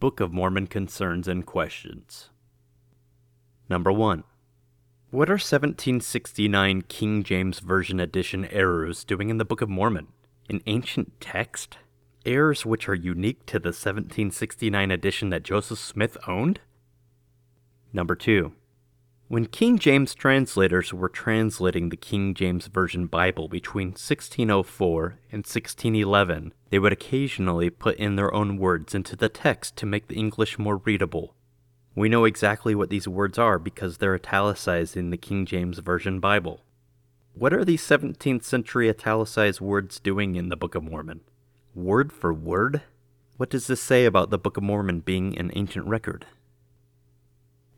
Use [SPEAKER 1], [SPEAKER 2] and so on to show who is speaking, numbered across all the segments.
[SPEAKER 1] Book of Mormon concerns and questions. Number 1. What are 1769 King James Version edition errors doing in the Book of Mormon? An ancient text? Errors which are unique to the 1769 edition that Joseph Smith owned? Number 2. When King James translators were translating the King James Version Bible between 1604 and 1611, they would occasionally put in their own words into the text to make the English more readable. We know exactly what these words are because they're italicized in the King James Version Bible. What are these 17th century italicized words doing in the Book of Mormon? Word for word? What does this say about the Book of Mormon being an ancient record?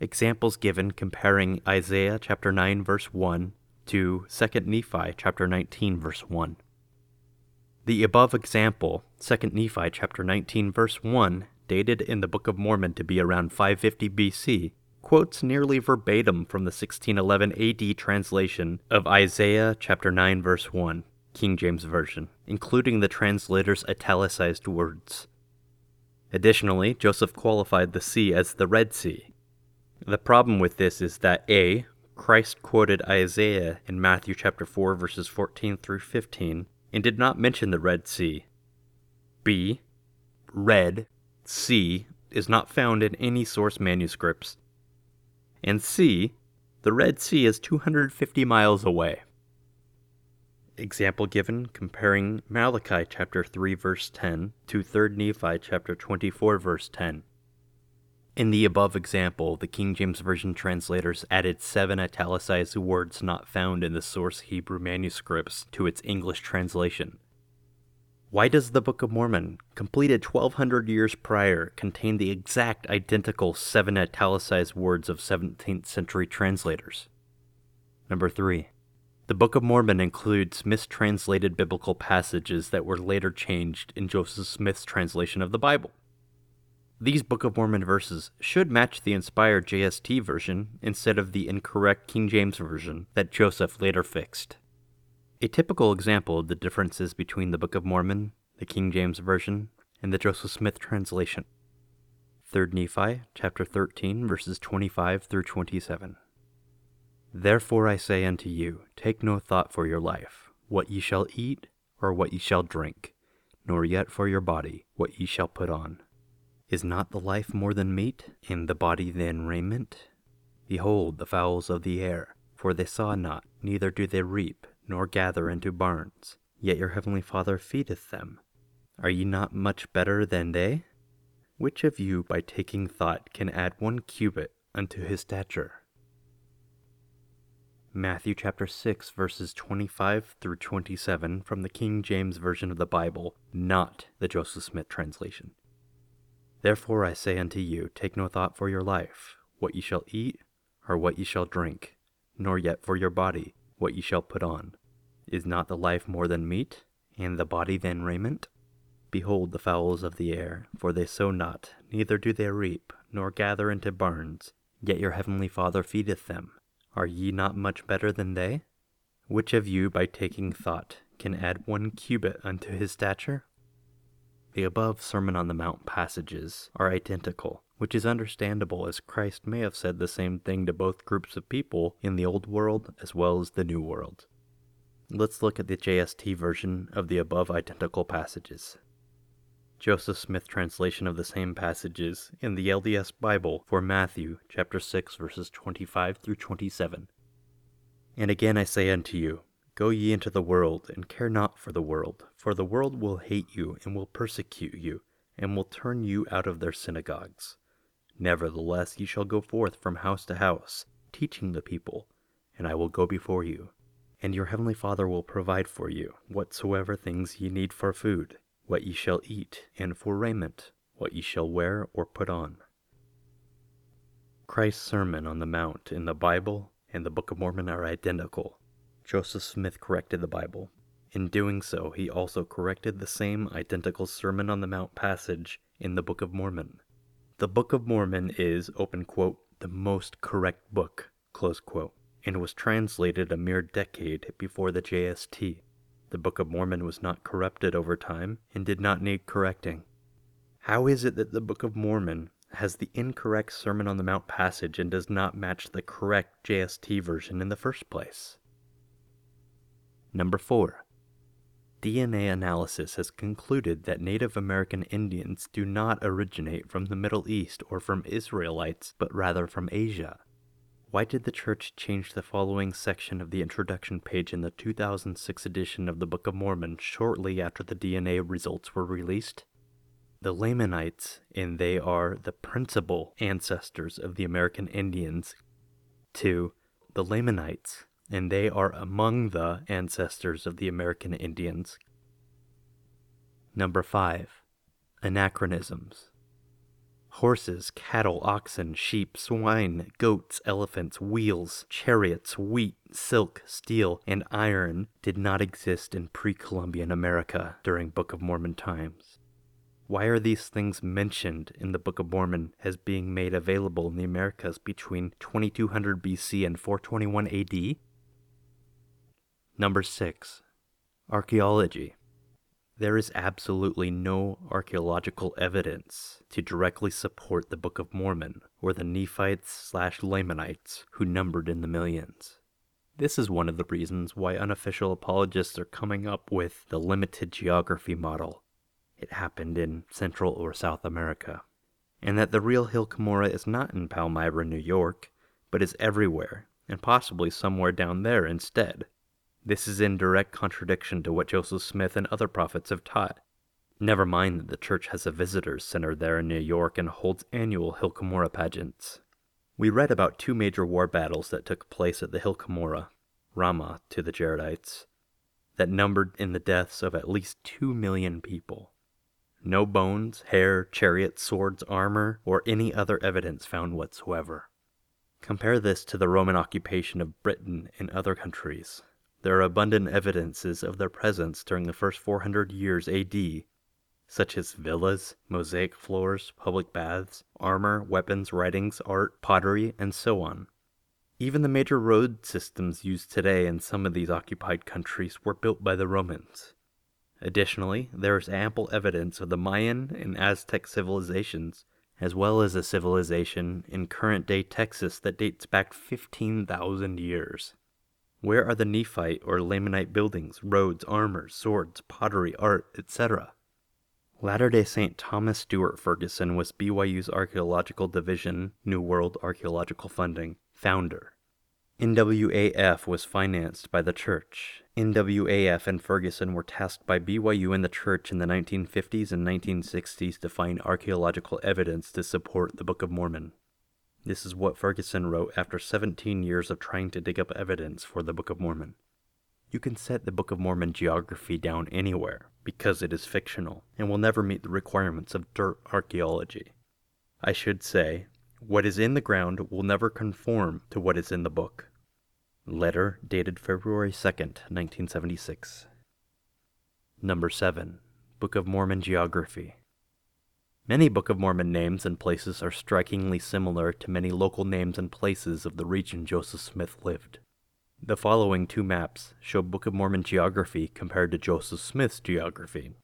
[SPEAKER 1] Examples given comparing Isaiah chapter 9 verse 1 to 2 Nephi chapter 19 verse 1. The above example, 2 Nephi chapter 19 verse 1, dated in the Book of Mormon to be around 550 BC, quotes nearly verbatim from the 1611 AD translation of Isaiah chapter 9 verse 1, King James Version, including the translator's italicized words. Additionally, Joseph qualified the sea as the Red Sea, the problem with this is that A, Christ quoted Isaiah in Matthew chapter 4 verses 14 through 15 and did not mention the Red Sea. B, Red Sea is not found in any source manuscripts. And C, the Red Sea is 250 miles away. Example given comparing Malachi chapter 3 verse 10 to 3 Nephi chapter 24 verse 10. In the above example, the King James Version translators added seven italicized words not found in the source Hebrew manuscripts to its English translation. Why does the Book of Mormon, completed 1200 years prior, contain the exact identical seven italicized words of 17th century translators? Number 3. The Book of Mormon includes mistranslated biblical passages that were later changed in Joseph Smith's translation of the Bible. These Book of Mormon verses should match the inspired JST version instead of the incorrect King James version that Joseph later fixed. A typical example of the differences between the Book of Mormon, the King James version, and the Joseph Smith translation. 3 Nephi chapter 13 verses 25 through 27. Therefore I say unto you, take no thought for your life, what ye shall eat, or what ye shall drink, nor yet for your body, what ye shall put on. Is not the life more than meat, and the body than raiment? Behold the fowls of the air, for they saw not, neither do they reap, nor gather into barns, yet your heavenly Father feedeth them. Are ye not much better than they? Which of you by taking thought can add one cubit unto his stature? Matthew chapter 6 verses 25 through 27 from the King James Version of the Bible, not the Joseph Smith translation. Therefore I say unto you, take no thought for your life, what ye shall eat, or what ye shall drink, nor yet for your body, what ye shall put on. Is not the life more than meat, and the body than raiment? Behold the fowls of the air, for they sow not, neither do they reap, nor gather into barns, yet your heavenly Father feedeth them. Are ye not much better than they? Which of you by taking thought can add one cubit unto his stature? The above Sermon on the Mount passages are identical, which is understandable as Christ may have said the same thing to both groups of people in the Old World as well as the New World. Let's look at the JST version of the above identical passages. Joseph Smith translation of the same passages in the LDS Bible for Matthew chapter 6 verses 25 through 27. And again I say unto you, Go ye into the world, and care not for the world, for the world will hate you, and will persecute you, and will turn you out of their synagogues. Nevertheless, ye shall go forth from house to house, teaching the people, and I will go before you. And your heavenly Father will provide for you whatsoever things ye need for food, what ye shall eat, and for raiment, what ye shall wear or put on. Christ's Sermon on the Mount in the Bible and the Book of Mormon are identical. Joseph Smith corrected the Bible. In doing so, he also corrected the same identical Sermon on the Mount passage in the Book of Mormon. The Book of Mormon is, open quote, the most correct book, close quote, and was translated a mere decade before the JST. The Book of Mormon was not corrupted over time and did not need correcting. How is it that the Book of Mormon has the incorrect Sermon on the Mount passage and does not match the correct JST version in the first place? Number 4. DNA analysis has concluded that Native American Indians do not originate from the Middle East or from Israelites, but rather from Asia. Why did the Church change the following section of the introduction page in the 2006 edition of the Book of Mormon shortly after the DNA results were released? The Lamanites, and they are the principal ancestors of the American Indians, 2. the Lamanites, and they are among the ancestors of the American Indians. Number 5. Anachronisms. Horses, cattle, oxen, sheep, swine, goats, elephants, wheels, chariots, wheat, silk, steel, and iron did not exist in pre Columbian America during Book of Mormon times. Why are these things mentioned in the Book of Mormon as being made available in the Americas between 2200 BC and 421 AD? Number 6. Archaeology. There is absolutely no archaeological evidence to directly support the Book of Mormon or the Nephites slash Lamanites who numbered in the millions. This is one of the reasons why unofficial apologists are coming up with the limited geography model. It happened in Central or South America. And that the real Hill Cumorah is not in Palmyra, New York, but is everywhere, and possibly somewhere down there instead. This is in direct contradiction to what Joseph Smith and other prophets have taught. Never mind that the church has a visitors center there in New York and holds annual Hill Cumorah pageants. We read about two major war battles that took place at the Hill Cumorah, Ramah to the Jaredites, that numbered in the deaths of at least two million people. No bones, hair, chariots, swords, armor, or any other evidence found whatsoever. Compare this to the Roman occupation of Britain and other countries, there are abundant evidences of their presence during the first 400 years AD, such as villas, mosaic floors, public baths, armor, weapons, writings, art, pottery, and so on. Even the major road systems used today in some of these occupied countries were built by the Romans. Additionally, there is ample evidence of the Mayan and Aztec civilizations, as well as a civilization in current day Texas that dates back 15,000 years. Where are the Nephite or Lamanite buildings, roads, armor, swords, pottery, art, etc.? Latter day Saint Thomas Stewart Ferguson was BYU's Archaeological Division, New World Archaeological Funding, founder. NWAF was financed by the church. NWAF and Ferguson were tasked by BYU and the church in the 1950s and 1960s to find archaeological evidence to support the Book of Mormon. This is what Ferguson wrote after 17 years of trying to dig up evidence for the Book of Mormon. You can set the Book of Mormon geography down anywhere because it is fictional and will never meet the requirements of dirt archaeology. I should say, what is in the ground will never conform to what is in the book. Letter dated February 2nd, 1976. Number 7. Book of Mormon Geography. Many Book of Mormon names and places are strikingly similar to many local names and places of the region Joseph Smith lived. The following two maps show Book of Mormon geography compared to Joseph Smith's geography.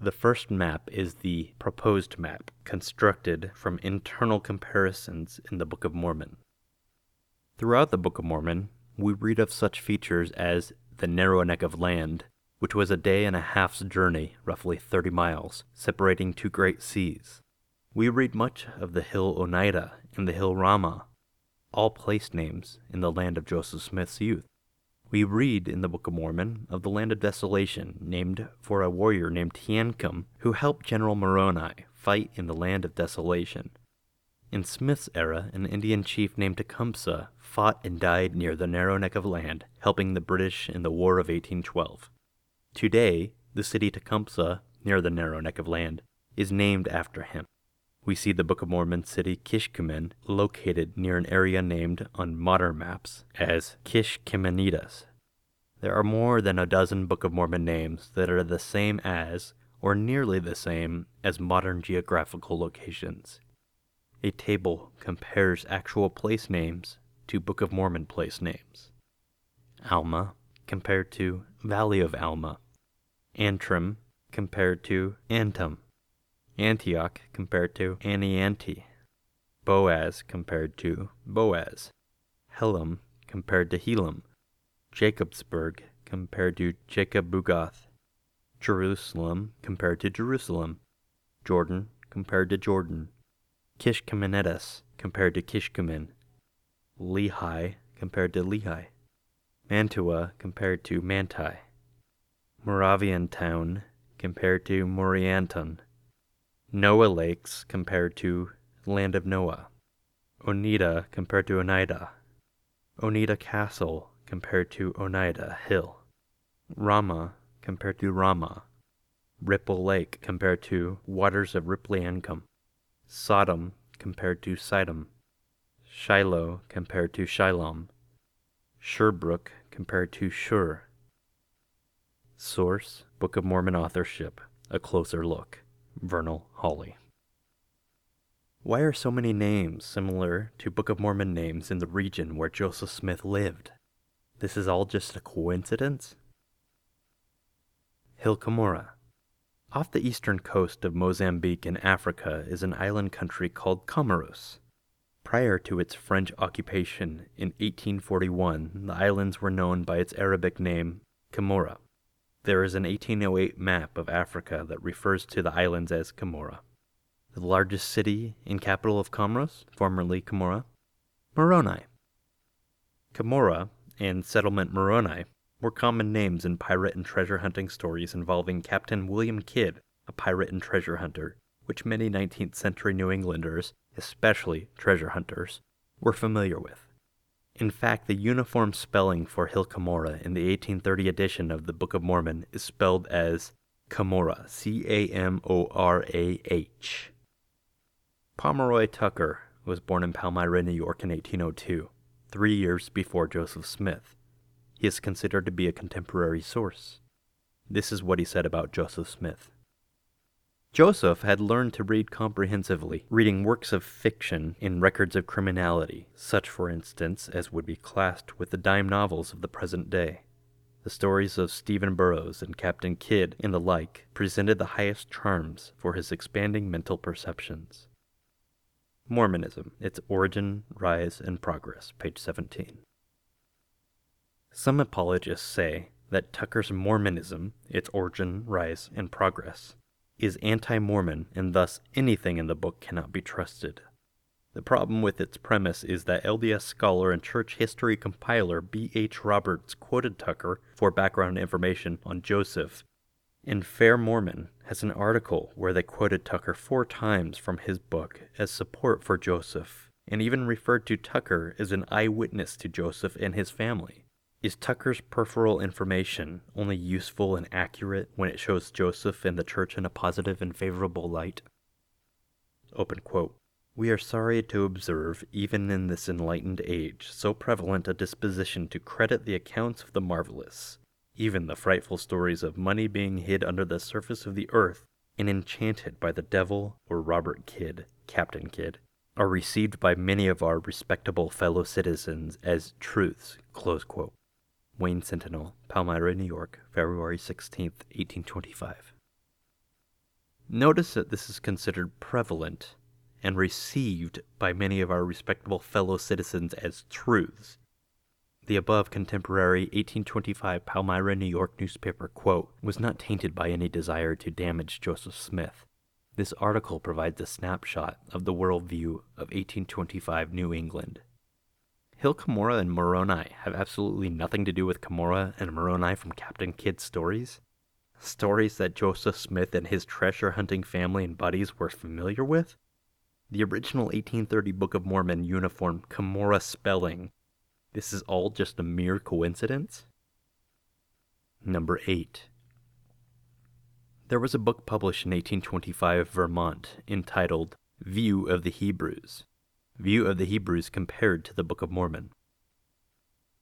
[SPEAKER 1] The first map is the proposed map, constructed from internal comparisons in the Book of Mormon. Throughout the Book of Mormon, we read of such features as the narrow neck of land, which was a day and a half's journey, roughly 30 miles, separating two great seas. We read much of the hill Oneida and the hill Ramah, all place names in the land of Joseph Smith's youth. We read in the Book of Mormon of the land of desolation, named for a warrior named Teancum, who helped General Moroni fight in the land of desolation. In Smith's era, an Indian chief named Tecumseh fought and died near the narrow neck of land, helping the British in the War of 1812. Today, the city Tecumseh, near the narrow neck of land, is named after him. We see the Book of Mormon city Kishkumen located near an area named on modern maps as Kishkiminetas. There are more than a dozen Book of Mormon names that are the same as, or nearly the same as modern geographical locations. A table compares actual place names to Book of Mormon place names. Alma compared to Valley of Alma, Antrim compared to Antum, Antioch compared to Ani-Anti, Boaz compared to Boaz, Helam compared to Helam, Jacobsburg compared to Jacobugath, Jerusalem compared to Jerusalem, Jordan compared to Jordan, Kishkiminetas compared to Kishkumen, Lehi compared to Lehi, Mantua compared to Manti, Moravian town compared to Morianton, Noah Lakes compared to Land of Noah, Oneida compared to Oneida, Oneida Castle compared to Oneida Hill, Rama compared to Rama, Ripple Lake compared to Waters of Ripliancum, Sodom compared to Sidom, Shiloh compared to Shilom, Sherbrooke compared to Shur. Source Book of Mormon authorship. A closer look. Vernal Holley. Why are so many names similar to Book of Mormon names in the region where Joseph Smith lived? This is all just a coincidence? Hill. Off the eastern coast of Mozambique in Africa is an island country called Comoros. Prior to its French occupation in 1841, the islands were known by its Arabic name, Camorra. There is an 1808 map of Africa that refers to the islands as Camorra. The largest city and capital of Comoros, formerly Camorra, Moroni. Camorra and settlement Moroni were common names in pirate and treasure hunting stories involving Captain William Kidd, a pirate and treasure hunter, which many 19th century New Englanders, especially treasure hunters, were familiar with. In fact, the uniform spelling for Hill Cumorah in the 1830 edition of the Book of Mormon is spelled as Camorah, C A M O R A H. Pomeroy Tucker was born in Palmyra, New York in 1802, three years before Joseph Smith. He is considered to be a contemporary source. This is what he said about Joseph Smith. Joseph had learned to read comprehensively, reading works of fiction in records of criminality, such, for instance, as would be classed with the dime novels of the present day. The stories of Stephen Burroughs and Captain Kidd and the like presented the highest charms for his expanding mental perceptions. Mormonism, its origin, rise, and progress, page 17. Some apologists say that Tucker's Mormonism, its origin, rise, and progress, is anti Mormon, and thus anything in the book cannot be trusted. The problem with its premise is that LDS scholar and church history compiler B. H. Roberts quoted Tucker for background information on Joseph. In Fair Mormon has an article where they quoted Tucker four times from his book as support for Joseph, and even referred to Tucker as an eyewitness to Joseph and his family. Is Tucker's peripheral information only useful and accurate when it shows Joseph and the church in a positive and favorable light? Open quote. We are sorry to observe, even in this enlightened age, so prevalent a disposition to credit the accounts of the marvelous, even the frightful stories of money being hid under the surface of the earth and enchanted by the devil or Robert Kidd, Captain Kidd, are received by many of our respectable fellow citizens as truths. Wayne Sentinel, Palmyra, New York, February 16, 1825. Notice that this is considered prevalent and received by many of our respectable fellow citizens as truths. The above contemporary 1825 Palmyra, New York newspaper quote was not tainted by any desire to damage Joseph Smith. This article provides a snapshot of the worldview of 1825 New England. Hill Cumorah and Moroni have absolutely nothing to do with Cumorah and Moroni from Captain Kidd's stories. Stories that Joseph Smith and his treasure hunting family and buddies were familiar with. The original 1830 Book of Mormon uniform Cumorah spelling. This is all just a mere coincidence? Number 8. There was a book published in 1825 Vermont entitled View of the Hebrews. View of the Hebrews compared to the Book of Mormon.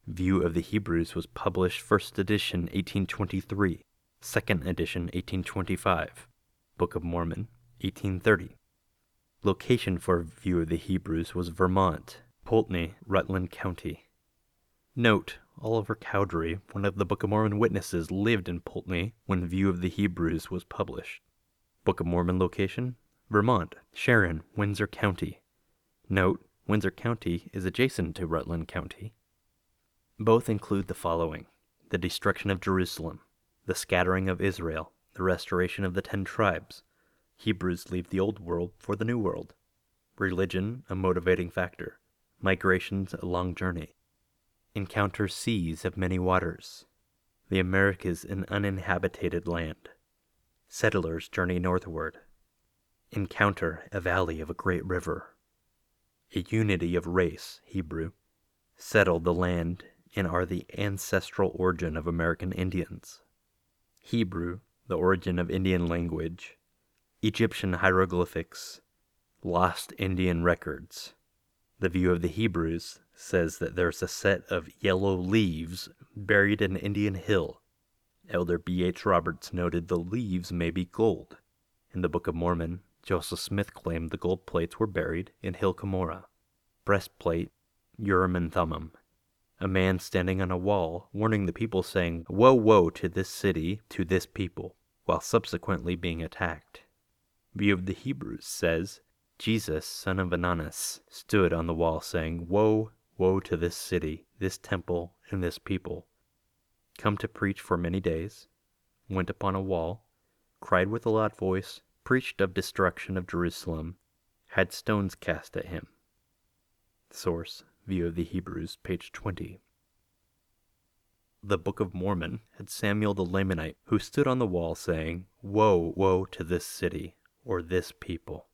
[SPEAKER 1] View of the Hebrews was published first edition 1823, second edition 1825, Book of Mormon 1830. Location for View of the Hebrews was Vermont, Poultney, Rutland County. Note, Oliver Cowdery, one of the Book of Mormon witnesses, lived in Poultney when View of the Hebrews was published. Book of Mormon location Vermont, Sharon, Windsor County. Note, Windsor County is adjacent to Rutland County. Both include the following the destruction of Jerusalem, the scattering of Israel, the restoration of the ten tribes. Hebrews leave the Old World for the New World. Religion, a motivating factor. Migrations, a long journey. Encounter seas of many waters. The Americas, an uninhabited land. Settlers journey northward. Encounter a valley of a great river. A unity of race, Hebrew. Settle the land and are the ancestral origin of American Indians. Hebrew, the origin of Indian language. Egyptian hieroglyphics. Lost Indian records. The view of the Hebrews says that there's a set of yellow leaves buried in Indian hill. Elder B. H. Roberts noted the leaves may be gold. In the Book of Mormon, Joseph Smith claimed the gold plates were buried in Hill Cumorah. Breastplate, Urim and Thummim. A man standing on a wall, warning the people, saying, Woe, woe to this city, to this people, while subsequently being attacked. View of the Hebrews says, Jesus, son of Ananus, stood on the wall, saying, Woe, woe to this city, this temple, and this people. Come to preach for many days, went upon a wall, cried with a loud voice, preached of destruction of Jerusalem, had stones cast at him. Source View of the Hebrews, page 20. The Book of Mormon had Samuel the Lamanite, who stood on the wall, saying, Woe, woe to this city, or this people.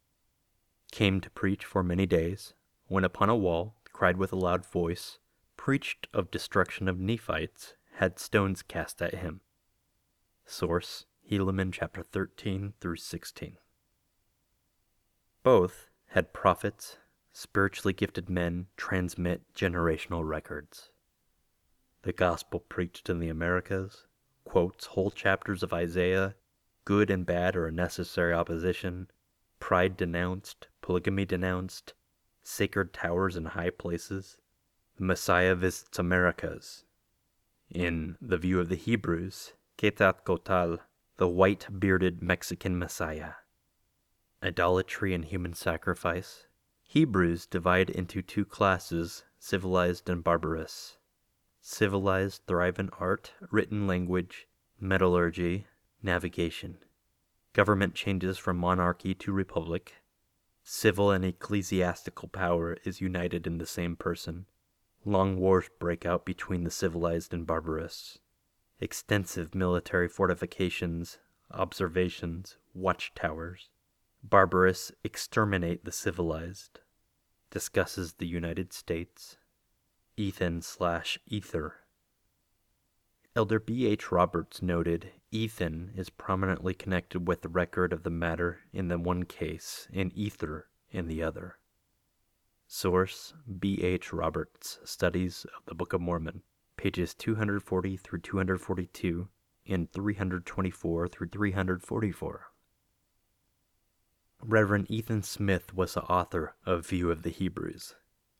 [SPEAKER 1] Came to preach for many days, when upon a wall, cried with a loud voice, preached of destruction of Nephites, had stones cast at him. Source Helaman chapter 13 through 16. Both had prophets, spiritually gifted men transmit generational records. The gospel preached in the Americas quotes whole chapters of Isaiah, good and bad are a necessary opposition, pride denounced, polygamy denounced, sacred towers and high places. The Messiah visits Americas. In The View of the Hebrews, Quetzalcoatl the white bearded Mexican Messiah. Idolatry and human sacrifice. Hebrews divide into two classes civilized and barbarous. Civilized thrive in art, written language, metallurgy, navigation. Government changes from monarchy to republic. Civil and ecclesiastical power is united in the same person. Long wars break out between the civilized and barbarous extensive military fortifications, observations, watchtowers. Barbarous exterminate the civilized. Discusses the United States. Ethan slash Ether. Elder B. H. Roberts noted Ethan is prominently connected with the record of the matter in the one case and Ether in the other. Source B. H. Roberts, Studies of the Book of Mormon pages 240 through 242 and 324 through 344. Reverend Ethan Smith was the author of View of the Hebrews.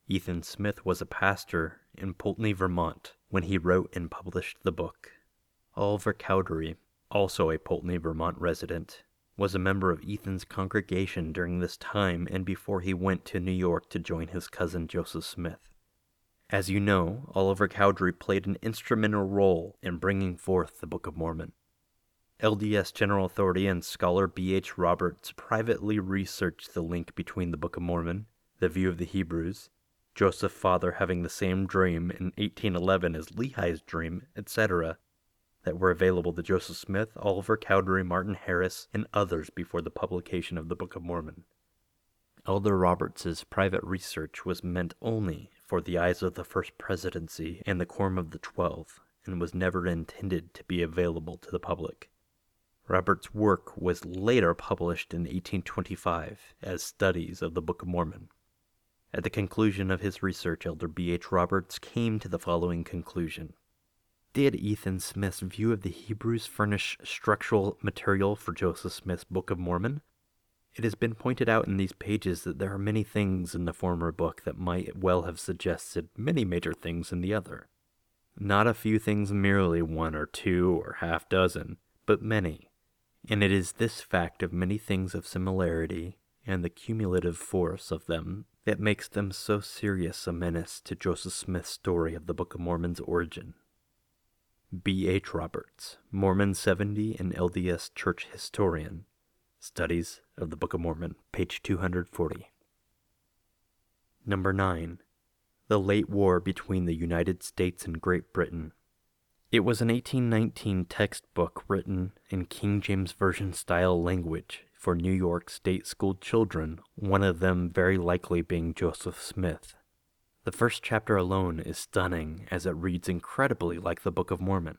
[SPEAKER 1] Ethan Smith was a pastor in Poultney, Vermont, when he wrote and published the book. Oliver Cowdery, also a Poultney, Vermont resident, was a member of Ethan's congregation during this time and before he went to New York to join his cousin Joseph Smith. As you know, Oliver Cowdery played an instrumental role in bringing forth the Book of Mormon. LDS General Authority and scholar B.H. Roberts privately researched the link between the Book of Mormon, the view of the Hebrews, Joseph's Father having the same dream in 1811 as Lehi's dream, etc., that were available to Joseph Smith, Oliver Cowdery, Martin Harris, and others before the publication of the Book of Mormon. Elder Roberts's private research was meant only for the eyes of the First Presidency and the Quorum of the Twelve, and was never intended to be available to the public. Robert's work was later published in 1825 as Studies of the Book of Mormon. At the conclusion of his research, Elder B. H. Roberts came to the following conclusion. Did Ethan Smith's view of the Hebrews furnish structural material for Joseph Smith's Book of Mormon? It has been pointed out in these pages that there are many things in the former book that might well have suggested many major things in the other. Not a few things merely one or two or half dozen, but many. And it is this fact of many things of similarity and the cumulative force of them that makes them so serious a menace to Joseph Smith's story of the Book of Mormon's origin. B. H. Roberts, Mormon 70 and LDS Church Historian, Studies of the Book of Mormon, page 240. Number 9. The Late War between the United States and Great Britain. It was an 1819 textbook written in King James Version style language for New York state school children, one of them very likely being Joseph Smith. The first chapter alone is stunning as it reads incredibly like the Book of Mormon.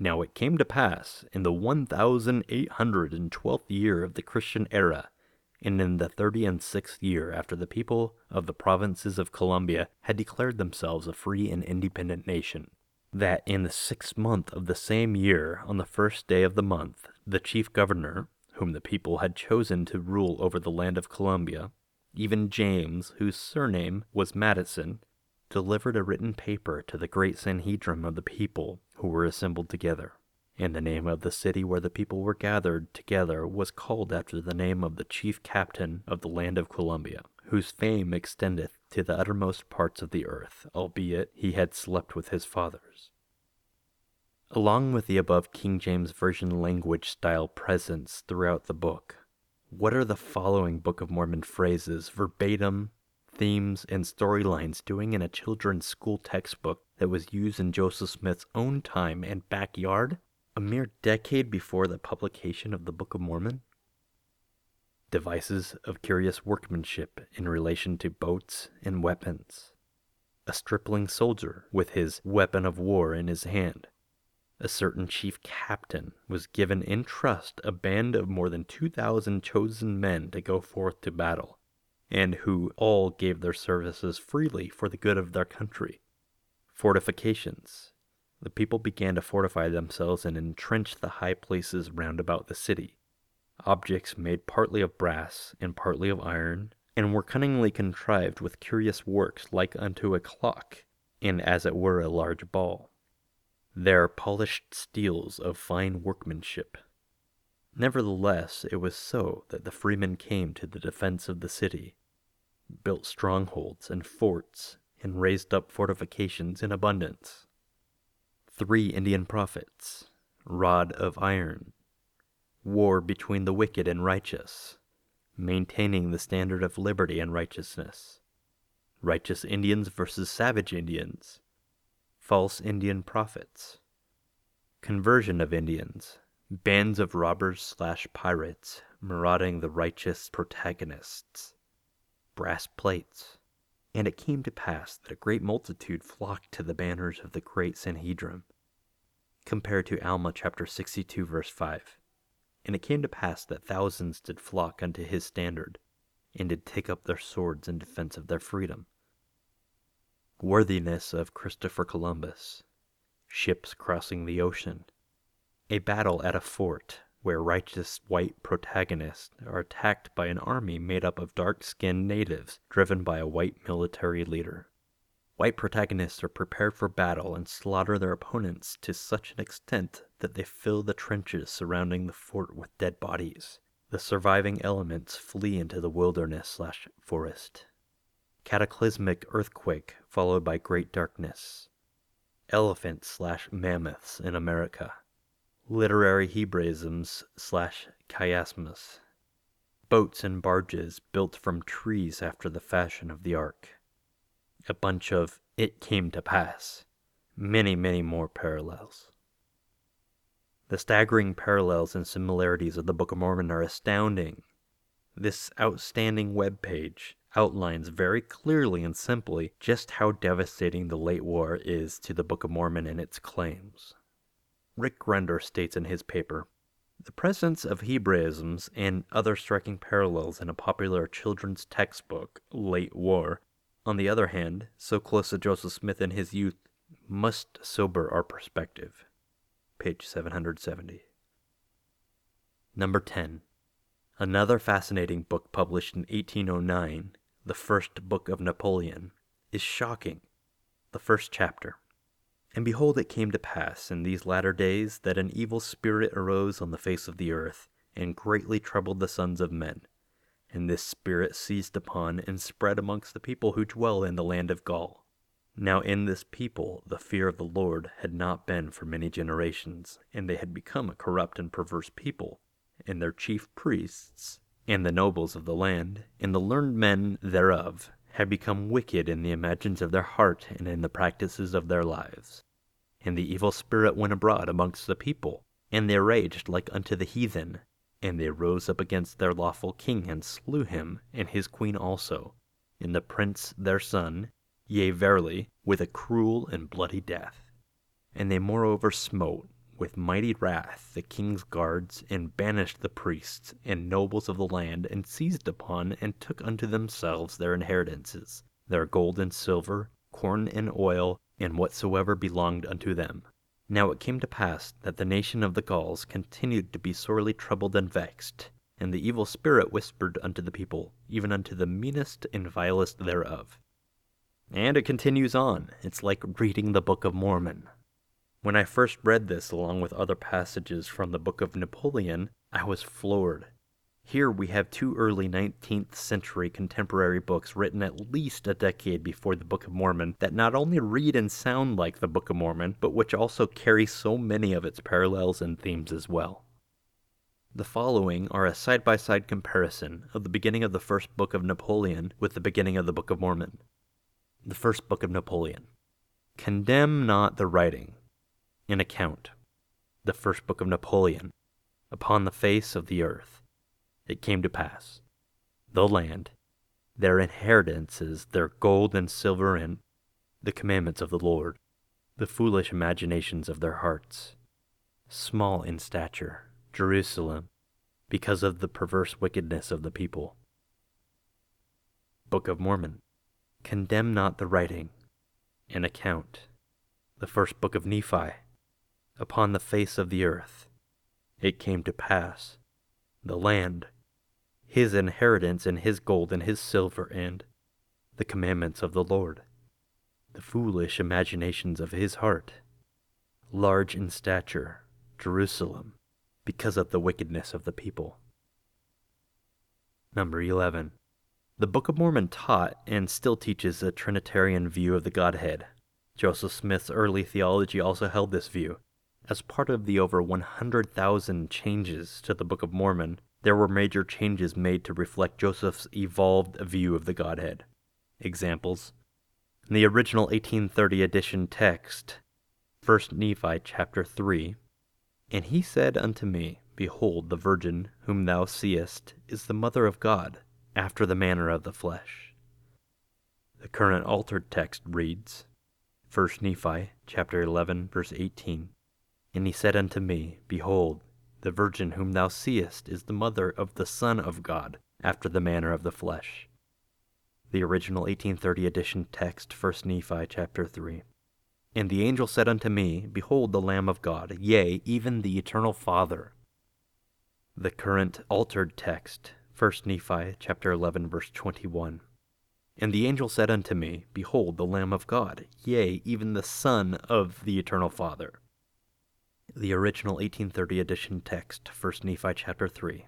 [SPEAKER 1] Now it came to pass in the 1812th year of the Christian era, and in the thirty and sixth year after the people of the provinces of Columbia had declared themselves a free and independent nation, that in the sixth month of the same year, on the first day of the month, the chief governor, whom the people had chosen to rule over the land of Columbia, even James, whose surname was Madison, delivered a written paper to the great Sanhedrim of the people who were assembled together. And the name of the city where the people were gathered together was called after the name of the chief captain of the land of Columbia, whose fame extendeth to the uttermost parts of the earth, albeit he had slept with his fathers. Along with the above King James Version language style presence throughout the book, what are the following Book of Mormon phrases, verbatim, themes, and storylines doing in a children's school textbook that was used in Joseph Smith's own time and backyard, a mere decade before the publication of the Book of Mormon? Devices of curious workmanship in relation to boats and weapons. A stripling soldier with his weapon of war in his hand a certain chief captain was given in trust a band of more than 2,000 chosen men to go forth to battle, and who all gave their services freely for the good of their country. Fortifications. The people began to fortify themselves and entrench the high places round about the city. Objects made partly of brass and partly of iron, and were cunningly contrived with curious works like unto a clock, and as it were a large ball their polished steels of fine workmanship. Nevertheless, it was so that the freemen came to the defense of the city, built strongholds and forts, and raised up fortifications in abundance. Three Indian prophets, rod of iron, war between the wicked and righteous, maintaining the standard of liberty and righteousness, righteous Indians versus savage Indians, false Indian prophets, conversion of Indians, bands of robbers slash pirates marauding the righteous protagonists, brass plates. And it came to pass that a great multitude flocked to the banners of the great Sanhedrim. Compared to Alma chapter 62, verse 5. And it came to pass that thousands did flock unto his standard, and did take up their swords in defense of their freedom worthiness of Christopher Columbus, ships crossing the ocean, a battle at a fort where righteous white protagonists are attacked by an army made up of dark skinned natives driven by a white military leader. White protagonists are prepared for battle and slaughter their opponents to such an extent that they fill the trenches surrounding the fort with dead bodies. The surviving elements flee into the wilderness slash forest cataclysmic earthquake followed by great darkness, elephants slash mammoths in America, literary Hebraisms slash chiasmus, boats and barges built from trees after the fashion of the ark, a bunch of it came to pass, many, many more parallels. The staggering parallels and similarities of the Book of Mormon are astounding. This outstanding web page outlines very clearly and simply just how devastating the late war is to the Book of Mormon and its claims. Rick Grunder states in his paper The presence of Hebraisms and other striking parallels in a popular children's textbook, Late War, on the other hand, so close to Joseph Smith in his youth, must sober our perspective. Page 770. Number 10. Another fascinating book published in 1809, The First Book of Napoleon, is shocking. The first chapter. And behold, it came to pass in these latter days that an evil spirit arose on the face of the earth, and greatly troubled the sons of men. And this spirit seized upon and spread amongst the people who dwell in the land of Gaul. Now in this people the fear of the Lord had not been for many generations, and they had become a corrupt and perverse people, and their chief priests, and the nobles of the land, and the learned men thereof, had become wicked in the imagines of their heart and in the practices of their lives. And the evil spirit went abroad amongst the people, and they raged like unto the heathen. And they rose up against their lawful king, and slew him, and his queen also, and the prince their son, yea, verily, with a cruel and bloody death. And they moreover smote with mighty wrath the king's guards, and banished the priests and nobles of the land, and seized upon and took unto themselves their inheritances, their gold and silver, corn and oil, and whatsoever belonged unto them. Now it came to pass that the nation of the Gauls continued to be sorely troubled and vexed, and the evil spirit whispered unto the people, even unto the meanest and vilest thereof. And it continues on. It's like reading the Book of Mormon. When I first read this, along with other passages from the Book of Napoleon, I was floored. Here we have two early 19th century contemporary books written at least a decade before the Book of Mormon that not only read and sound like the Book of Mormon, but which also carry so many of its parallels and themes as well. The following are a side by side comparison of the beginning of the first book of Napoleon with the beginning of the Book of Mormon. The first book of Napoleon. Condemn not the writing. An account. The first book of Napoleon. Upon the face of the earth it came to pass. The land, their inheritances, their gold and silver, and the commandments of the Lord, the foolish imaginations of their hearts, small in stature, Jerusalem, because of the perverse wickedness of the people. Book of Mormon. Condemn not the writing. An account. The first book of Nephi. Upon the face of the earth. It came to pass. The land, his inheritance and his gold and his silver and the commandments of the Lord, the foolish imaginations of his heart, large in stature, Jerusalem, because of the wickedness of the people. Number 11. The Book of Mormon taught and still teaches a Trinitarian view of the Godhead. Joseph Smith's early theology also held this view. As part of the over 100,000 changes to the Book of Mormon, there were major changes made to reflect Joseph's evolved view of the Godhead. Examples In the original 1830 edition text, 1 Nephi chapter 3, And he said unto me, Behold, the virgin whom thou seest is the mother of God, after the manner of the flesh. The current altered text reads, 1 Nephi chapter 11 verse 18, And he said unto me, Behold, the virgin whom thou seest is the mother of the Son of God, after the manner of the flesh. The original 1830 edition text, 1 Nephi chapter 3. And the angel said unto me, Behold the Lamb of God, yea, even the eternal Father. The current altered text, 1 Nephi chapter 11 verse 21. And the angel said unto me, Behold the Lamb of God, yea, even the Son of the eternal Father the original 1830 edition text, 1 Nephi chapter 3.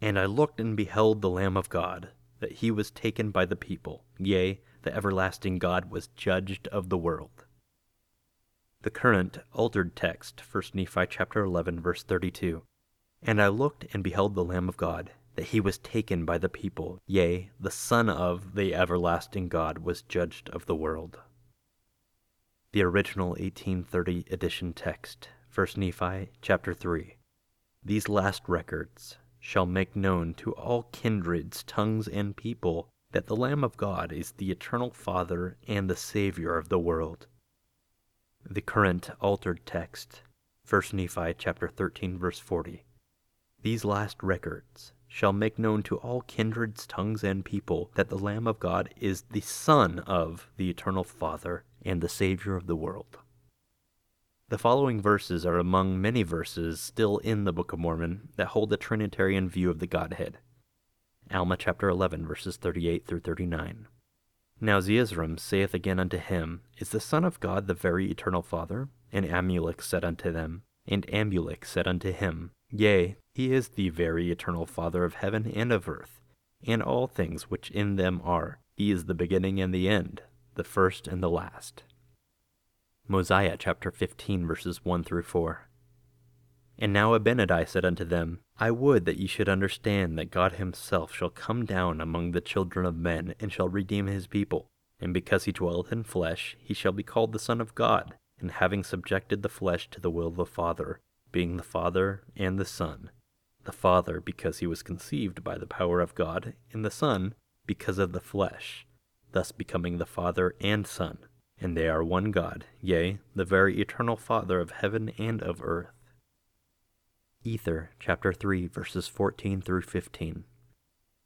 [SPEAKER 1] And I looked and beheld the Lamb of God, that he was taken by the people, yea, the everlasting God was judged of the world. The current altered text, 1 Nephi chapter 11, verse 32. And I looked and beheld the Lamb of God, that he was taken by the people, yea, the Son of the everlasting God was judged of the world. The original 1830 edition text, 1 Nephi chapter 3. These last records shall make known to all kindreds, tongues, and people that the Lamb of God is the eternal Father and the Savior of the world. The current altered text, 1 Nephi chapter 13 verse 40. These last records shall make known to all kindreds, tongues, and people that the Lamb of God is the Son of the eternal Father and the Savior of the world. The following verses are among many verses still in the Book of Mormon that hold the Trinitarian view of the Godhead. Alma chapter 11, verses 38 through 39. Now Zeezrom saith again unto him, Is the Son of God the very eternal Father? And Amulek said unto them, and Amulek said unto him, Yea, he is the very eternal Father of heaven and of earth, and all things which in them are. He is the beginning and the end, the first and the last. Mosiah chapter 15 verses 1 through 4. And now Abinadi said unto them, I would that ye should understand that God himself shall come down among the children of men, and shall redeem his people. And because he dwelleth in flesh, he shall be called the Son of God, and having subjected the flesh to the will of the Father, being the Father and the Son. The Father because he was conceived by the power of God, and the Son because of the flesh, thus becoming the Father and Son. And they are one God, yea, the very eternal Father of heaven and of earth. Ether chapter 3 verses 14 through 15.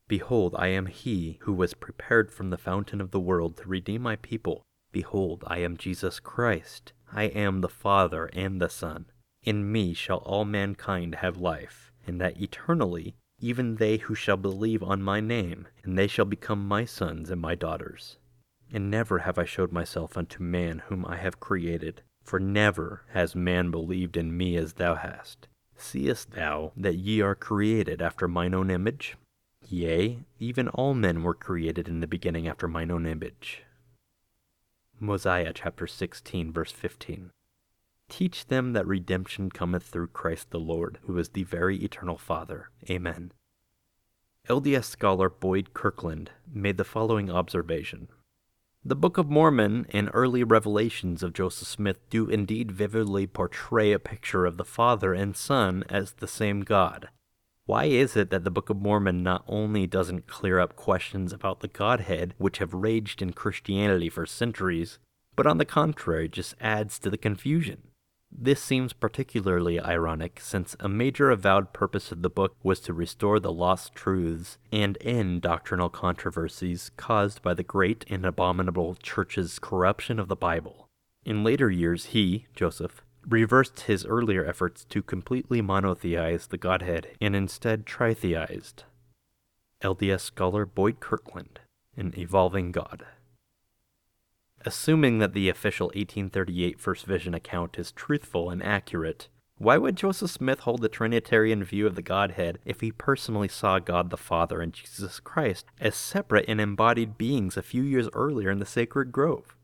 [SPEAKER 1] Behold, I am he who was prepared from the fountain of the world to redeem my people. Behold, I am Jesus Christ. I am the Father and the Son. In me shall all mankind have life, and that eternally, even they who shall believe on my name, and they shall become my sons and my daughters. And never have I showed myself unto man whom I have created, for never has man believed in me as thou hast. Seest thou that ye are created after mine own image? Yea, even all men were created in the beginning after mine own image. Mosiah chapter 16, verse 15. Teach them that redemption cometh through Christ the Lord, who is the very eternal Father. Amen. LDS scholar Boyd Kirkland made the following observation the Book of Mormon and early revelations of Joseph Smith do indeed vividly portray a picture of the Father and Son as the same God. Why is it that the Book of Mormon not only doesn't clear up questions about the Godhead which have raged in Christianity for centuries, but on the contrary just adds to the confusion? This seems particularly ironic since a major avowed purpose of the book was to restore the lost truths and end doctrinal controversies caused by the great and abominable church's corruption of the Bible. In later years, he, Joseph, reversed his earlier efforts to completely monotheize the Godhead and instead tritheized. LDS scholar Boyd Kirkland, An Evolving God. Assuming that the official 1838 First Vision account is truthful and accurate, why would Joseph Smith hold the Trinitarian view of the Godhead if he personally saw God the Father and Jesus Christ as separate and embodied beings a few years earlier in the sacred grove?